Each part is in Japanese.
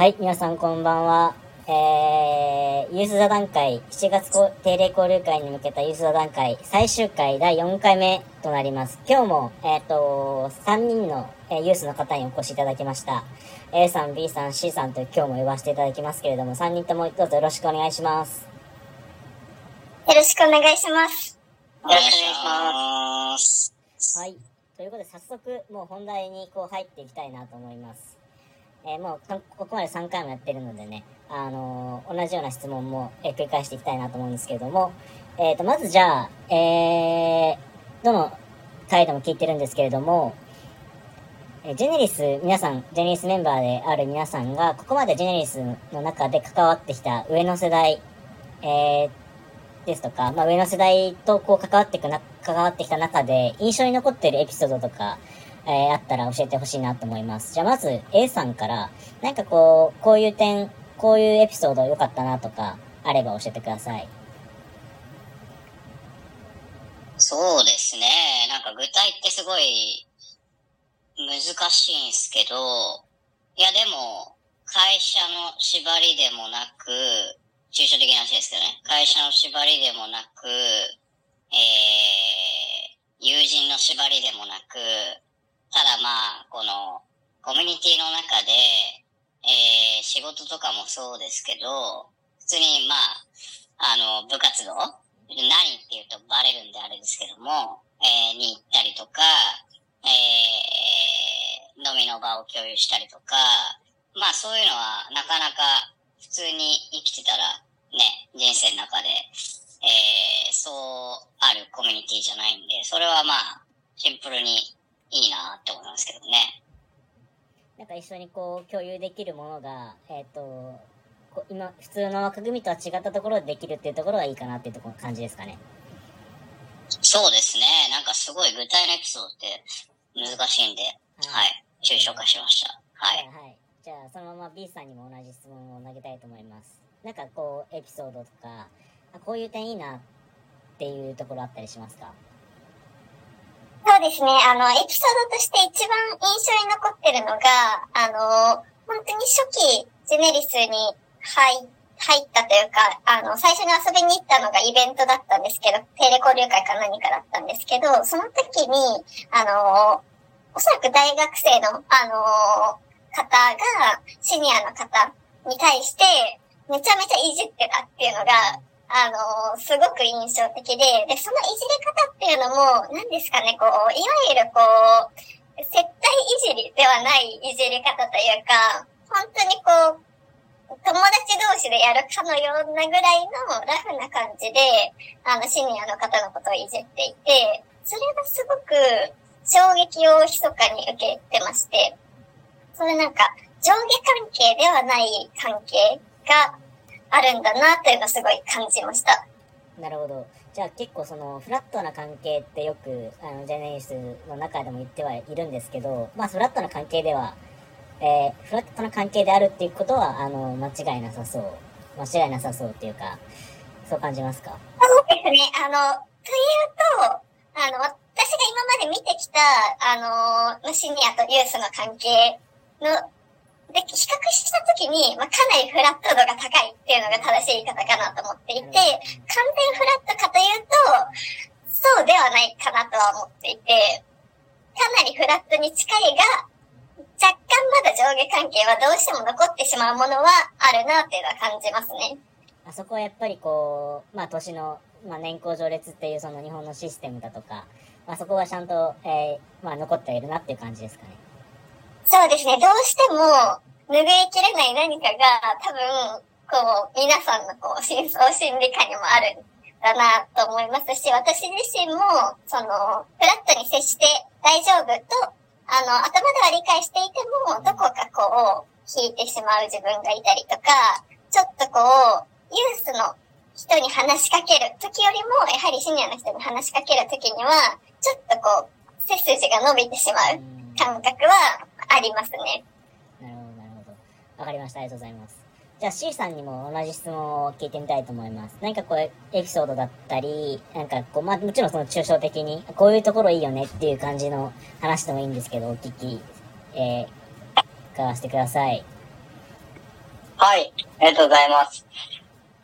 はい、皆さんこんばんは。えー、ユース座談会、7月こ定例交流会に向けたユース座談会、最終回第4回目となります。今日も、えっ、と、3人の、えーユースの方にお越しいただきました。A さん、B さん、C さんと今日も呼ばせていただきますけれども、3人ともどうぞよろしくお願いします。よろしくお願いします。お願いします。はい。ということで、早速、もう本題にこう入っていきたいなと思います。えーもう、ここまで3回もやってるのでね、あのー同じような質問も、えー繰り返していきたいなと思うんですけれども、えっ、と、まずじゃあ、えー、どの回でも聞いてるんですけれども、えジェネリス、皆さん、ジェネリスメンバーである皆さんが、ここまでジェネリスの中で関わってきた上の世代、えー、ですとか、まあ、上の世代とこう関わってくな、関わってきた中で、印象に残ってるエピソードとか、えーあったら教えてほしいなと思います。じゃあまず A さんから、なんかこう、こういう点、こういうエピソード良かったなとか、あれば教えてください。そうですね。なんか具体ってすごい難しいんですけど、いやでも、会社の縛りでもなく、抽象的な話ですけどね。会社の縛りでもなく、えー、友人の縛りでもなく、ただまあ、この、コミュニティの中で、えー、仕事とかもそうですけど、普通にまあ、あの、部活動何って言うとバレるんであれですけども、えーに行ったりとか、えー飲みの場を共有したりとか、まあそういうのはなかなか普通に生きてたらね、人生の中で、えーそうあるコミュニティじゃないんで、それはまあシンプルにいいなって思いますけどね。なんか一緒にこう、共有できるものが、えっ、と、こう今、普通の枠組みとは違ったところでできるっていうところがいいかなっていうところ感じですかね。そうですね。なんかすごい具体のエピソードって難しいんで、はい。抽象化しました。はい。はいはい。じゃあ、そのまま B さんにも同じ質問を投げたいと思います。なんかこう、エピソードとか、あこういう点いいなっていうところあったりしますか？そうですね。あの、エピソードとして一番印象に残ってるのが、あの、本当に初期ジェネリスに入入ったというか、あの、最初に遊びに行ったのがイベントだったんですけど、定例交流会か何かだったんですけど、その時に、あの、おそらく大学生の、あの、方が、シニアの方に対して、めちゃめちゃいじってたっていうのが、あの、すごく印象的で、で、そのいじり方っていうのも、何ですかね、こう、いわゆるこう、接待いじりではないいじり方というか、本当にこう、友達同士でやるかのようなぐらいのラフな感じで、あの、シニアの方のことをいじっていて、それがすごく衝撃を密かに受けてまして、それなんか、上下関係ではない関係があるんだなというのをすごい感じました。なるほど。じゃあ結構そのフラットな関係ってよくあのジェネリスの中でも言ってはいるんですけど、まあフラットな関係では、えーフラットな関係であるっていうことはあの間違いなさそう。間違いなさそうっていうか、そう感じますか？そうですね。あの、というと、あの、私が今まで見てきた、あの、シニアとユースの関係の、で、比較したときに、まあ、かなりフラット度が高いっていうのが正しい言い方かなと思っていて、完全フラットかというと、そうではないかなとは思っていて、かなりフラットに近いが、若干まだ上下関係はどうしても残ってしまうものはあるなっていうのは感じますね。あそこはやっぱりこう、まあ年の、まあ年功序列っていうその日本のシステムだとか、まあそこはちゃんと、えーまあ残っているなっていう感じですかね。そうですね。どうしても、拭いきれない何かが、多分、こう、皆さんのこう、深層心理下にもあるんだなと思いますし、私自身も、その、フラットに接して大丈夫と、あの、頭では理解していても、どこかこう、引いてしまう自分がいたりとか、ちょっとこう、ユースの人に話しかける時よりも、やはりシニアの人に話しかける時には、ちょっとこう、背筋が伸びてしまう感覚はありますね。なるほど、なるほど。わかりました。ありがとうございます。じゃあ C さんにも同じ質問を聞いてみたいと思います。何かこう、エピソードだったり、なんかこう、まあもちろんその抽象的に、こういうところいいよねっていう感じの話でもいいんですけど、お聞き、えー、伺わせてください。はい、ありがとうございます。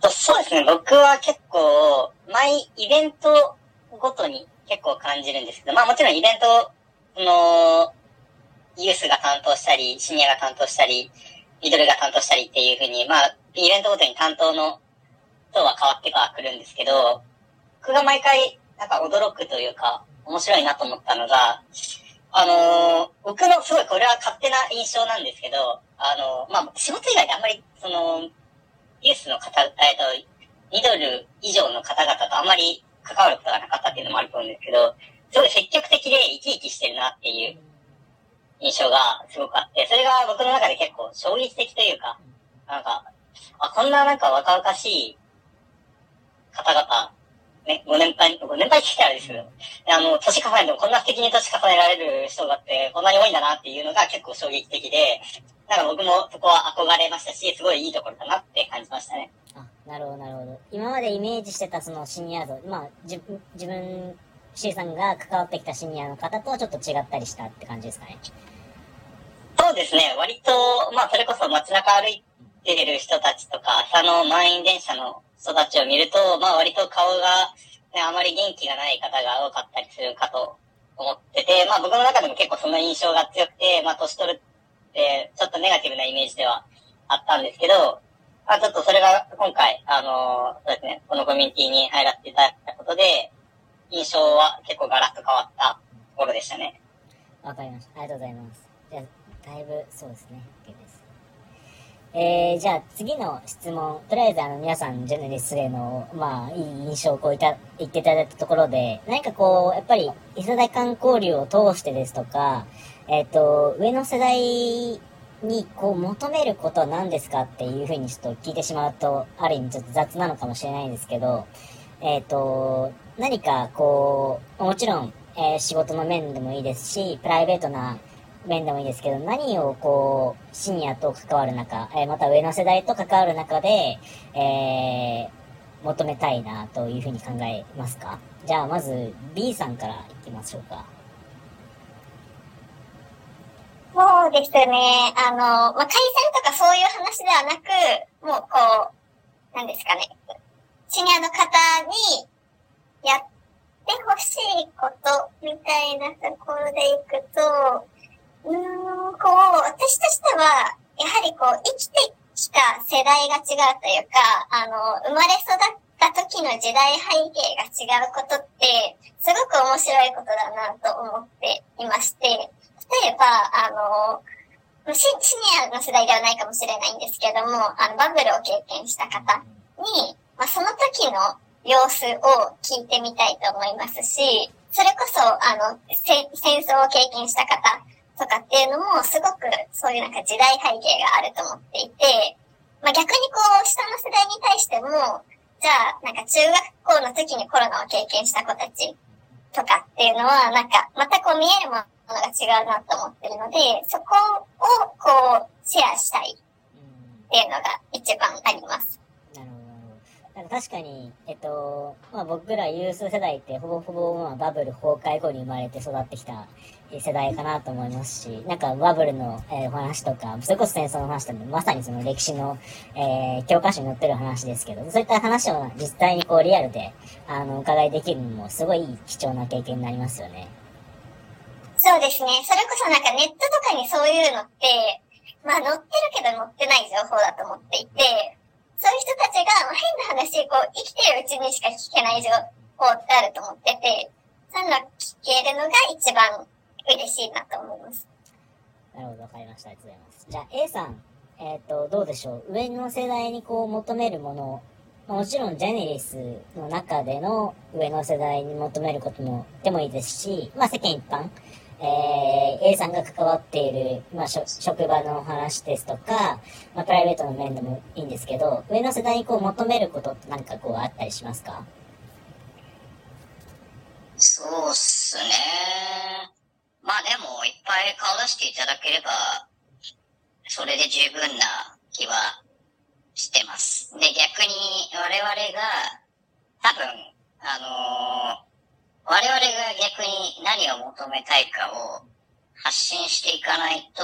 とそうですね、僕は結構、毎イベントごとに結構感じるんですけど、まあもちろんイベント、その、ユースが担当したり、シニアが担当したり、ミドルが担当したりっていうふうに、まあ、イベントごとに担当の人は変わってはくるんですけど、僕が毎回、なんか驚くというか、面白いなと思ったのが、あのー僕のすごいこれは勝手な印象なんですけど、あのーまあ、仕事以外であんまり、その、ユースの方、えっと、ミドル以上の方々とあんまり関わることがなかったっていうのもあると思うんですけど、すごい積極的で生き生きしてるなっていう印象がすごくあって、それが僕の中で結構衝撃的というか、なんか、あ、こんななんか若々しい方々、ね、ご年配、ご年配って聞いたらですけど、あの、年重ねてもこんな素敵に年重ねられる人がって、こんなに多いんだなっていうのが結構衝撃的で、なんか僕もそこは憧れましたし、すごいいいところだなって感じましたね。あ、なるほど、なるほど。今までイメージしてたそのシニア像、まあ、じ自分、C さんが関わってきたシニアの方とちょっと違ったりしたって感じですかね。そうですね、割と、まあそれこそ街中歩いてる人たちとか、朝の満員電車の人たちを見ると、まあ割と顔が、ね、あまり元気がない方が多かったりするかと思ってて、まあ僕の中でも結構その印象が強くて、まあ年取るって、ちょっとネガティブなイメージではあったんですけど、まあちょっとそれが今回、あのそうですね、このコミュニティに入らせていただいたことで、印象は結構ガラッと変わったところでしたね。わかりました。ありがとうございます。じゃあ、だいぶ、そうですね。OK です。えー、じゃあ次の質問。とりあえずあの皆さん、ジェネリスへの、まあ、いい印象をこういた言っていただいたところで、何かこう、やっぱり、異世代間交流を通してですとか、えっ、と、上の世代にこう求めることは何ですかっていうふうにちょっと聞いてしまうと、ある意味ちょっと雑なのかもしれないんですけど、えっ、と、何かこう、もちろん、えー仕事の面でもいいですし、プライベートな面でもいいですけど、何をこう、シニアと関わる中、えーまた上の世代と関わる中で、えー求めたいなというふうに考えますか？じゃあまず B さんからいきましょうか。そうですね。あの、まあ、改善とかそういう話ではなく、もうこう、なんですかね。シニアの方にやってほしいことみたいなところでいくと、うーん、こう、私としては、やはりこう、生きてきた世代が違うというか、あの、生まれ育った時の時代背景が違うことって、すごく面白いことだなと思っていまして、例えば、あの、シシニアの世代ではないかもしれないんですけども、あの、バブルを経験した方に、まあ、その時の様子を聞いてみたいと思いますし、それこそ、あの、戦争を経験した方とかっていうのも、すごくそういうなんか時代背景があると思っていて、まあ、逆にこう、下の世代に対しても、じゃあ、なんか中学校の時にコロナを経験した子たちとかっていうのは、なんか、またこう見えるものが違うなと思ってるので、そこをこう、シェアしたいっていうのが一番あります。な、んか確かに、えっと、まあ僕らユース世代ってほぼほぼまあバブル崩壊後に生まれて育ってきた世代かなと思いますし、なんかバブルの、えーお話とか、それこそ戦争の話とか、まさにその歴史の、えー教科書に載ってる話ですけど、そういった話を実際にこうリアルで、あの、お伺いできるのもすごい貴重な経験になりますよね。そうですね。それこそなんかネットとかにそういうのって、まあ載ってるけど載ってない情報だと思っていて、そういう人たちが、まあ、変な話、こう、生きてるうちにしか聞けない情報ってあると思ってて、そういうの聞けるのが一番嬉しいなと思います。なるほど、わかりました。ありがとうございます。じゃあ A さん、えっ、と、どうでしょう？上の世代にこう求めるもの、もちろんジェネリスの中での上の世代に求めることもでもいいですし、まあ世間一般、えー A さんが関わっている、まあ、職場の話ですとか、まあ、プライベートの面でもいいんですけど、上の世代にこう求めることって何かこうあったりしますか？そうっすね。まあでも、いっぱい顔出していただければ、それで十分な気はしてます。で、逆に我々が、多分、あのー我々が逆に何を求めたいかを発信していかないと、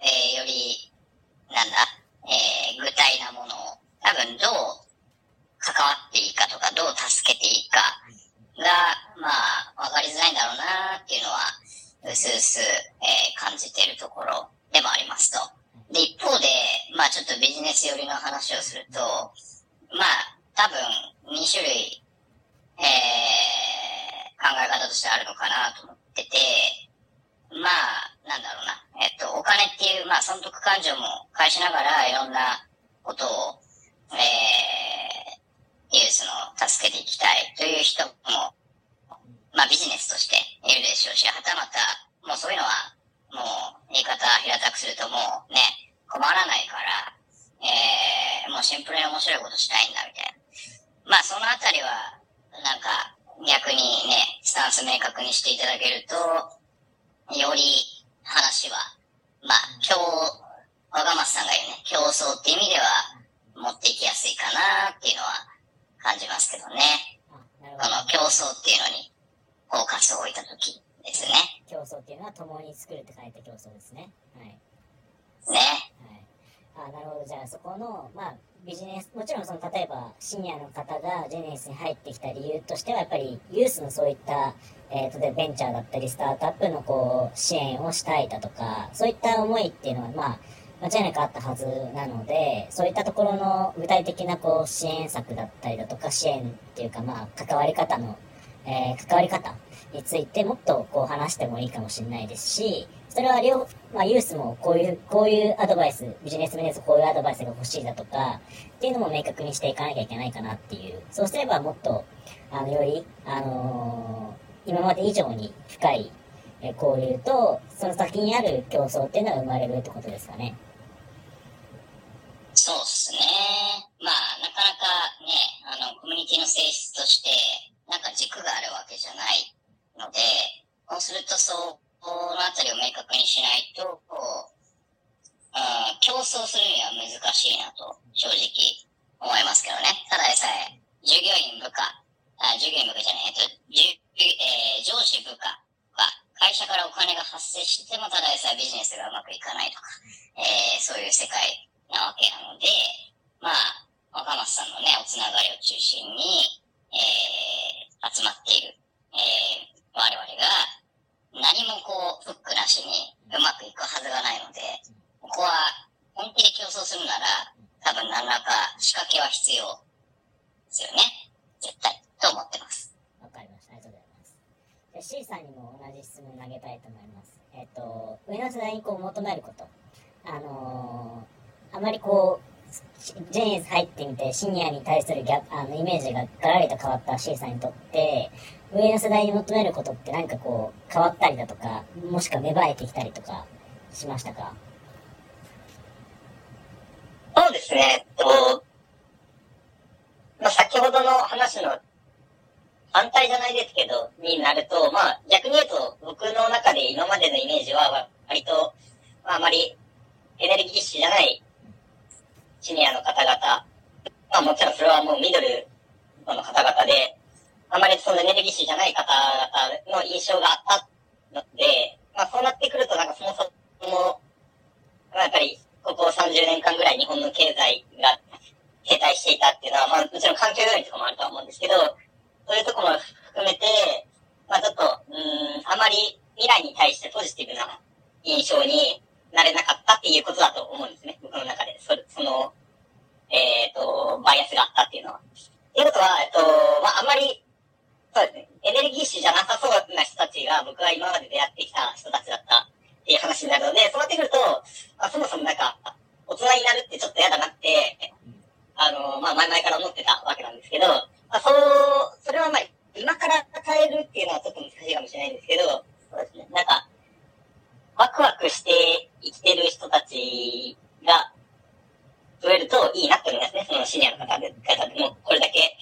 えー、より、なんだ、えー、具体なものを、多分どう関わっていいかとか、どう助けていいかが、まあ、わかりづらいんだろうなっていうのは、うすうす、えー、感じているところでもありますと。で、一方で、まあちょっとビジネス寄りの話をすると、まあ、多分、2種類、えー、考え方としてあるのかなと思ってて、まあ、なんだろうな。えっと、お金っていう、まあ、損得感情も返しながら、いろんなことを、えー、ユースの助けていきたいという人も、まあ、ビジネスとしているでしょうし、はたまた、もうそういうのは、もう、言い方平たくするともうね、困らないから、えー、もうシンプルに面白いことしたいんだ、みたいな。まあ、そのあたりは、ス明確にしていただけると、より話は、まあ、今日、若松さんが言うね、競争って意味では、持っていきやすいかなっていうのは感じますけどね。この競争っていうのに、フォーカスを置いたときですね。競争っていうのは共に作るって書いて競争ですねはいね。はい、あなるほどじゃあそこの、まあ、ビジネスもちろんその例えばシニアの方がジェネリスに入ってきた理由としてはやっぱりユースのそういった、えー、例えばベンチャーだったりスタートアップのこう支援をしたいだとかそういった思いっていうのはまあ間違いなくあったはずなのでそういったところの具体的なこう支援策だったりだとか支援っていうかまあ関わり方の、えー関わり方についてもっとこう話してもいいかもしれないですし、それは両、まあ、ユースもこういう、こういうアドバイス、ビジネス面ですこういうアドバイスが欲しいだとか、っていうのも明確にしていかなきゃいけないかなっていう。そうすればもっと、あの、より、あのー今まで以上に深いえ交流と、その先にある競争っていうのが生まれるってことですかね。そうっすね。まあ、なかなかね、あの、コミュニティの性質として、なんか軸があるわけじゃないので、そうすると、そう、このあたりを明確にしないと、こう、うん、競争するには難しいなと、正直思いますけどね。ただでさえ、従業員部下、あ、従業員部下じゃない、えっと、えー上司部下は、会社からお金が発生しても、ただでさえビジネスがうまくいかないとか、えーそういう世界なわけなので、まあ、若松さんのね、おつながりを中心に、えー集まっている、えー我々が、何もこう、フックなしにうまくいくはずがないので、ここは本気で競争するなら、多分何らか仕掛けは必要ですよね。絶対。と思ってます。わかりました。ありがとうございます。で C さんにも同じ質問投げたいと思います。えっ、と、上の世代にこう求めること。あのーあまりこう、ジジェニーズ入ってみて、シニアに対するギャあのイメージがガラリと変わった C さんにとって、上の世代に求めることって何かこう、変わったりだとか、もしくは芽生えてきたりとかしましたか？そうですね。えっと、まあ、先ほどの話の反対じゃないですけど、になると、まあ、逆に言うと、僕の中で今までのイメージは、割と、まあ、あまりエネルギッシュじゃないシニアの方々、まあ、もちろんそれはもうミドルの方々で、あまりそのエネルギッシュじゃない方々の印象があったので、まあ、そうなってくると、なんかそもそも、まあ、やっぱり、ここ30年間ぐらい日本の経済が停滞していたっていうのは、まあ、もちろん環境要因とかもあるとは思うんですけど、そういうとこも含めて、まあ、ちょっと、うん、あまり未来に対してポジティブな印象になれなかったっていうことだと思うんですね。僕の中で。そその、えっ、と、バイアスがあったっていうのは。っていうことは、えっと、まあ、あんまり、そうですね、エネルギッシュじゃなさそうな人たちが僕が今まで出会ってきた人たちだったっていう話になるので、そうなってくると、まあ、そもそもなんか、大人になるってちょっと嫌だなって、あの、まあ、前々から思ってたわけなんですけど、まあ、そう、それはまあ、今から変えるっていうのはちょっと難しいかもしれないんですけど、そうですね、なんか、ワクワクして生きてる人たちが増えるといいなって思いますね。そのシニアの方で、方でも、これだけ、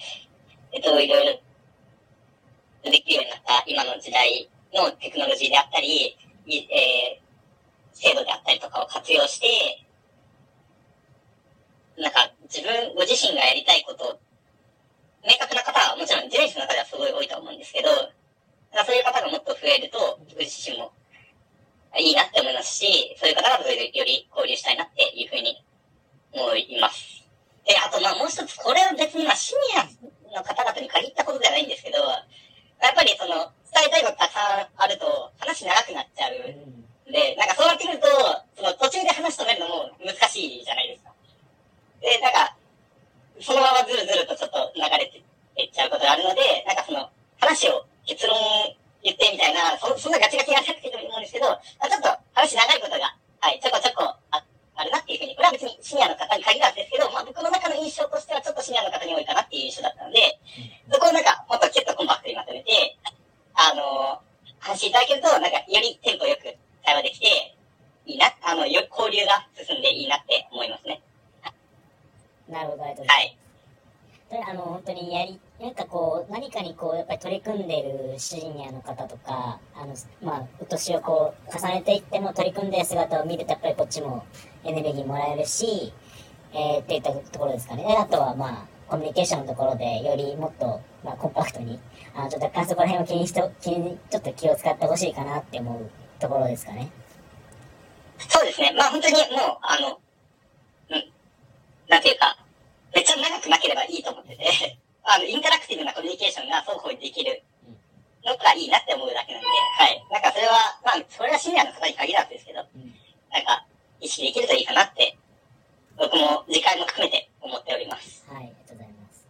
えっと、いろいろできるようになった今の時代のテクノロジーであったり、いえー制度であったりとかを活用して、なんか自分、ご自身がやりたいこと、明確な方はもちろん人生の中ではす ごしていただけると、なんか、よりテンポよく対話できて、いいな、あの、よ交流が進んでいいなって思いますね。なるほど、ありがとうございます。はい。あの、本当にやり、なんかこう、何かにこう、やっぱり取り組んでいるシニアの方とか、あの、まあ、お年をこう、重ねていっても取り組んでる姿を見ると、やっぱりこっちもエネルギーもらえるし、えー、っていったところですかね。あとは、まあ、コミュニケーションのところで、よりもっと、まあ、コンパクトに、あの、ちょっと若干そこら辺を気にして、気に、ちょっと気を使ってほしいかなって思うところですかね。そうですね。まあ本当にもう、あの、うん。なんていうか、めっちゃ長くなければいいと思ってて、あの、インタラクティブなコミュニケーションが双方にできるのがいいなって思うだけなんで、はい。なんかそれは、まあ、それはシニアの方に限らずですけど、うん。なんか、意識できるといいかなって、僕も次回も含めて思っております。はい、ありがとうございます。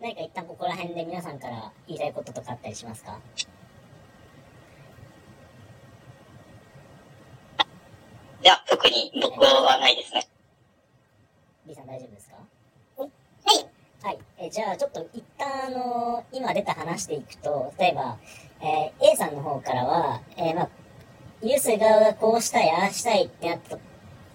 何か一旦ここら辺で皆さんから言いたいこととかあったりしますか？いや、特に僕はないですね。B さん大丈夫ですか？はい。はい。えじゃあ、ちょっと一旦、あの今出た話でいくと、例えば、えー A さんの方からは、えーまあ、ユース側がこうしたい、ああしたいってなったっ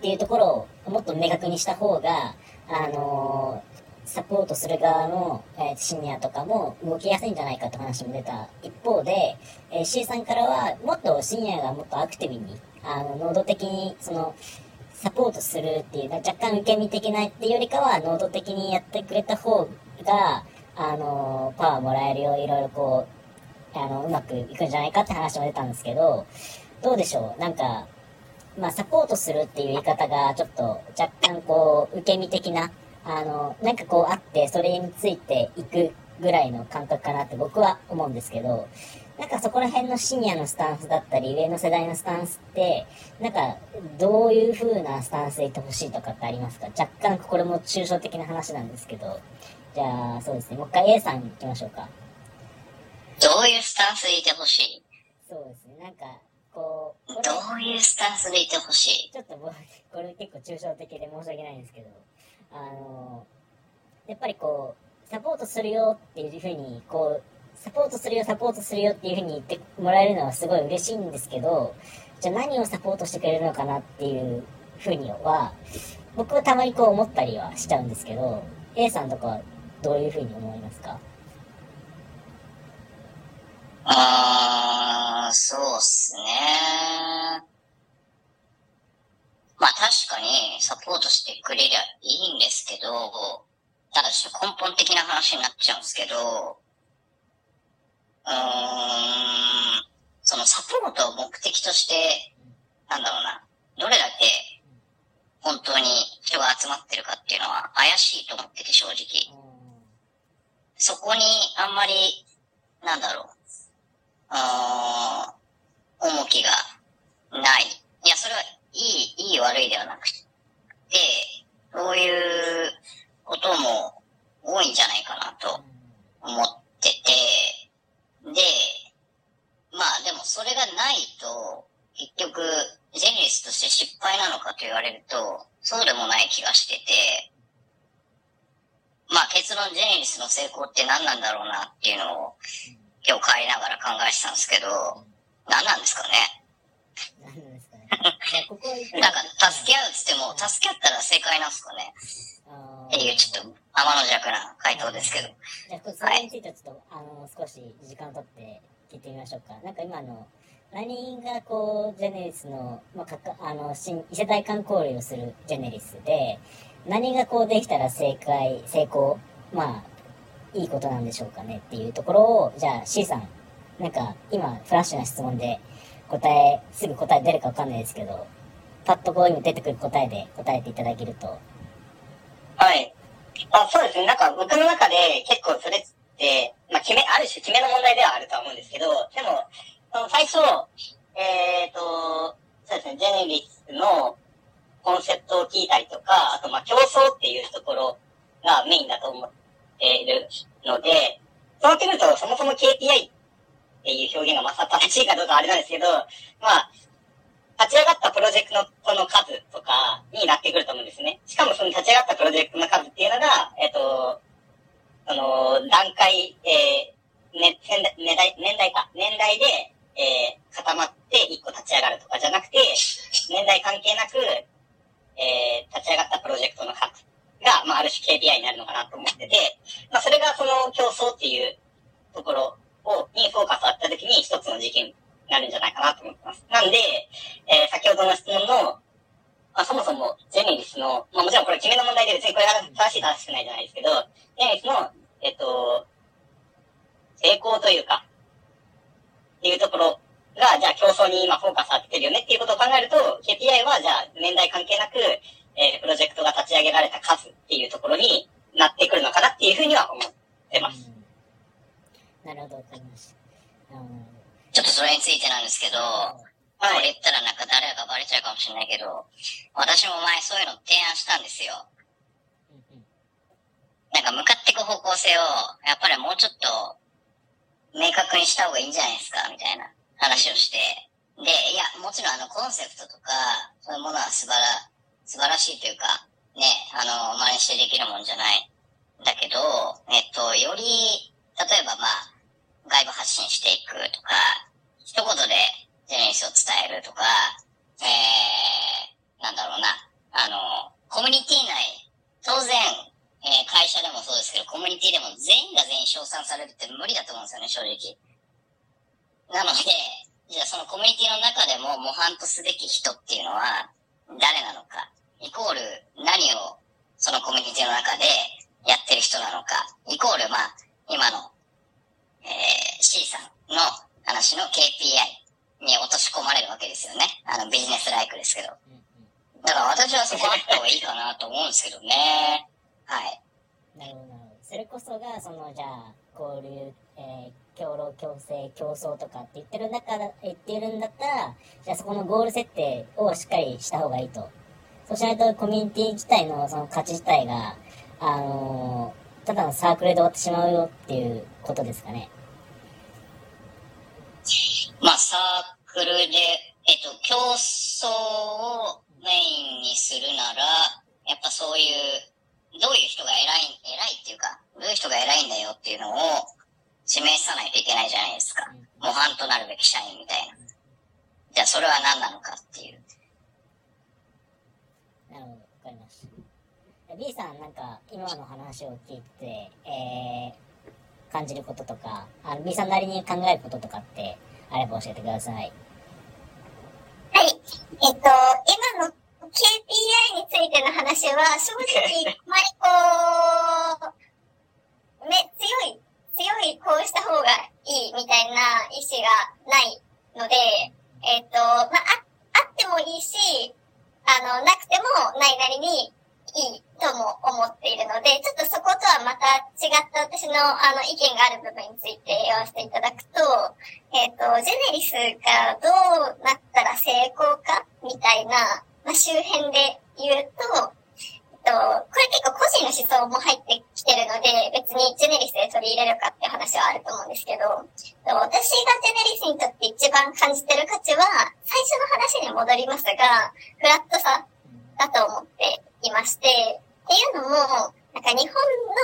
ていうところをもっと明確にした方が、あのサポートする側の、えーシニアとかも動きやすいんじゃないかって話も出た。一方で、えー C さんからは、もっとシニアがもっとアクティブに、あの、能動的に、その、サポートするっていう、若干受け身的なっていうよりかは、能動的にやってくれた方が、あの、パワーもらえるよう、いろいろこう、あの、うまくいくんじゃないかって話も出たんですけど、どうでしょう？なんか、まあ、サポートするっていう言い方が、ちょっと若干こう、受け身的な、あの、なんかこうあって、それについていくぐらいの感覚かなって僕は思うんですけど、なんかそこら辺のシニアのスタンスだったり、上の世代のスタンスって、なんか、どういう風なスタンスでいてほしいとかってありますか？若干これも抽象的な話なんですけど、じゃあ、そうですね。もう一回 A さん行きましょうか。どういうスタンスでいてほしい？そうですね。なんか、こう、どういうスタンスでいてほしい？ちょっと僕、これ結構抽象的で申し訳ないんですけど、あの、やっぱりこう、サポートするよっていうふうに、こう、サポートするよ、サポートするよっていうふうに言ってもらえるのはすごい嬉しいんですけど、じゃあ何をサポートしてくれるのかなっていうふうには、僕はたまにこう思ったりはしちゃうんですけど、A さんとかはどういうふうに思いますか？あー、そうっすね。まあ確かにサポートしてくれりゃいいんですけど、ただちょっと根本的な話になっちゃうんですけど、うーん、そのサポートを目的として、なんだろうな、どれだけ本当に人が集まってるかっていうのは怪しいと思ってて正直。そこにあんまり、なんだろう、あー重きがない。いや、それはいい、いい悪いではなくて、そういうことも多いんじゃないかなと思ってて、で、まあでもそれがないと、結局、ジェネリスとして失敗なのかと言われると、そうでもない気がしてて、まあ結論ジェネリスの成功って何なんだろうなっていうのを今日帰りながら考えてたんですけど、何なんですかね？なんか助け合うっつっても、助け合ったら正解なんですかね？あっていうちょっと天の弱な回答ですけど。じゃあ、それについてはちょっと、あの、少し時間を取って聞いてみましょうか。なんか今の、何がこう、ジェネリスの、まあ、かか、あの、新、異世代間交流をするジェネリスで、何がこうできたら正解、成功、まあ、いいことなんでしょうかねっていうところを、じゃあ C さん、なんか今、フラッシュな質問で答え、すぐ答え出るかわかんないですけど、パッとこう今出てくる答えで答えていただけると。はい。あそうですね。なんか僕の中で結構それって、まあ決め、ある種決めの問題ではあるとは思うんですけど、でも、その最初、えっ、と、そうですね、ジェネリスのコンセプトを聞いたりとか、あとまあ競争っていうところがメインだと思ってているので、そうなってくるとそもそも KPI っていう表現がまあ正しいかどうかあれなんですけど、まあ、立ち上がったプロジェクトの数とかになってくると思うんですね。しかもその立ち上がったプロジェクトの数っていうのが、えっ、と、その、段階、えー、ね、年代、年代、か、年代で、えー、固まって一個立ち上がるとかじゃなくて、年代関係なく、え、立ち上がったプロジェクトの数が、まあ、ある種 KPI になるのかなと思ってて、まあそれがその競争っていうところを、にフォーカスあった時に一つの事件になるんじゃないかなと思ってます。なんで、えー、先ほどの質問の、まあそもそもジェネリスの、まあもちろんこれ決めの問題で別にこれが正しい正しくないじゃないですけど、ジェネリスの、えっと、成功というか、っていうところが、じゃあ競争に今フォーカス当ててるよねっていうことを考えると、KPI はじゃあ年代関係なく、えー、プロジェクトが立ち上げられた数っていうところになってくるのかなっていうふうには思ってます。なるほど、わかりました。ちょっとそれについてなんですけど、これ言ったらなんか誰かバレちゃうかもしれないけど、私も前そういうの提案したんですよ。なんか向かっていく方向性を、やっぱりもうちょっと明確にした方がいいんじゃないですか、みたいな話をして。で、いや、もちろんあのコンセプトとか、そういうものは素晴ら、素晴らしいというか、ね、あの、真似してできるもんじゃない。だけど、えっと、より、例えばまあ、外部発信していくとか、一言でジェネリスを伝えるとか、えー、なんだろうな、あの、コミュニティ内、当然、えー、会社でもそうですけど、コミュニティでも全員が全員称賛されるって無理だと思うんですよね、正直。なので、じゃあそのコミュニティの中でも模範とすべき人っていうのは誰なのか、イコール何をそのコミュニティの中でやってる人なのか、イコールまあ、今の、えー、C さんの話の KPI に落とし込まれるわけですよね。あのビジネスライクですけど。だから私はそこあった方がいいかなと思うんですけどね。はい。なるほど、なるほど。それこそが、その、じゃあ、交流、えー、共労共生競争とかって言ってるんだから、言ってるんだったら、じゃあそこのゴール設定をしっかりした方がいいと。そうしないとコミュニティ自体のその価値自体が、あのー、ただのサークルで終わってしまうよっていうことですかね。まあ、サークルで、えっと、競争をメインにするなら、やっぱそういうどういう人が偉い、偉いっていうか、どういう人が偉いんだよっていうのを示さないといけないじゃないですか。模範となるべき社員みたいな。じゃあそれは何なのかっていう。なるほど、わかりました。B さん、なんか、今の話を聞いて、えー、感じることとか、あの、B さんなりに考えることとかって、あれば教えてください。はい。えっと、今の KPI についての話は、正直、あまりこう、ね、強い、強いこうした方がいいみたいな意思がないので、えっ、と、まあ、あ、あってもいいし、あの、なくてもないなりにいいとも思っているので、ちょっとそことはまた違った私のあの意見がある部分について言わせていただくと、えっ、ー、と、ジェネリスがどうなったら成功かみたいなまあ、周辺で言うと、と、これ結構個人の思想も入ってきてるので、別にジェネリスで取り入れるかって話はあると思うんですけど、私がジェネリスにとって一番感じてる価値は、最初の話に戻りますが、フラットさだと思っていまして、っていうのも、なんか日本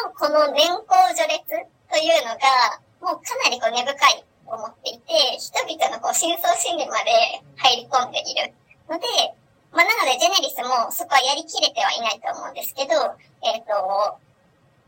のこの年功序列というのが、もうかなりこう根深いと思っていて、人々のこう深層心理まで入り込んでいるので、まあ、なので、ジェネリスもそこはやりきれてはいないと思うんですけど、えっ、ー、と、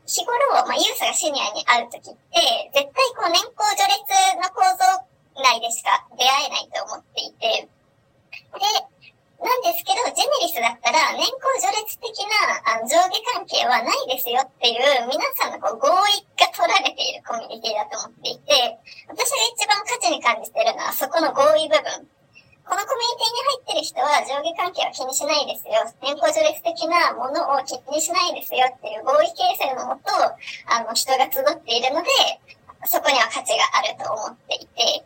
日頃、まあ、ユースがシニアに会うときって、絶対こう年功序列の構造内でしか出会えないと思っていて、で、なんですけど、ジェネリスだったら、年功序列的なあの上下関係はないですよっていう、皆さんのこう合意が取られているコミュニティだと思っていて、私が一番価値に感じてるのは、そこの合意部分。このコミュニティに入ってる人は上下関係は気にしないですよ。年功序列的なものを気にしないですよっていう合意形成のもと、あの、人が集っているので、そこには価値があると思っていて、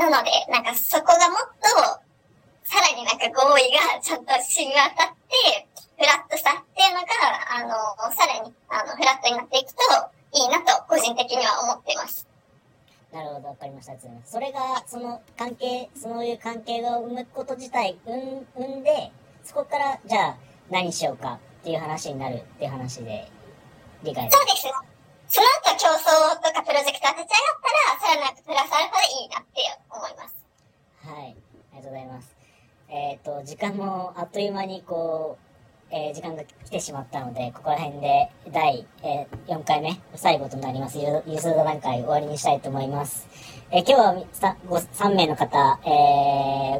なので、なんかそこがもっと、さらになんか合意がちゃんと染み渡って、フラットさっていうのが、あの、さらに、あの、フラットになっていくといいなと、個人的には思っています。なるほど、わかりました。それが、その関係、そういう関係が生むこと自体、うん生んで、そこから、じゃあ、何しようかっていう話になるっていう話で、理解そうです。その後競争とかプロジェクトが立ち上がったら、さらなくプラスアルファでいいなって思います。はい。ありがとうございます。えっ、ー、と、時間もあっという間にこう、えー時間が来てしまったので、ここら辺で第、えー4回目、最後となります、ユース座談会終わりにしたいと思います。えー今日はさご3名の方、え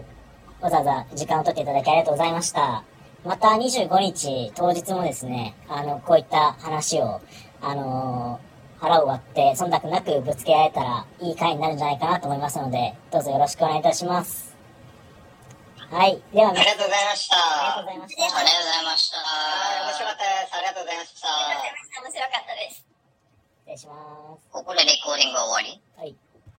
ーわざわざ時間を取っていただきありがとうございました。また25日当日もですね、あの、こういった話を、あの腹を割って、忖度なくぶつけ合えたらいい回になるんじゃないかなと思いますので、どうぞよろしくお願いいたします。はい。では、ありがとうございました。ありがとうございました。ありがとうございました。はい面白かったです。ありがとうございました。面白かったです。失礼します。ここでレコーディングは終わり？はい。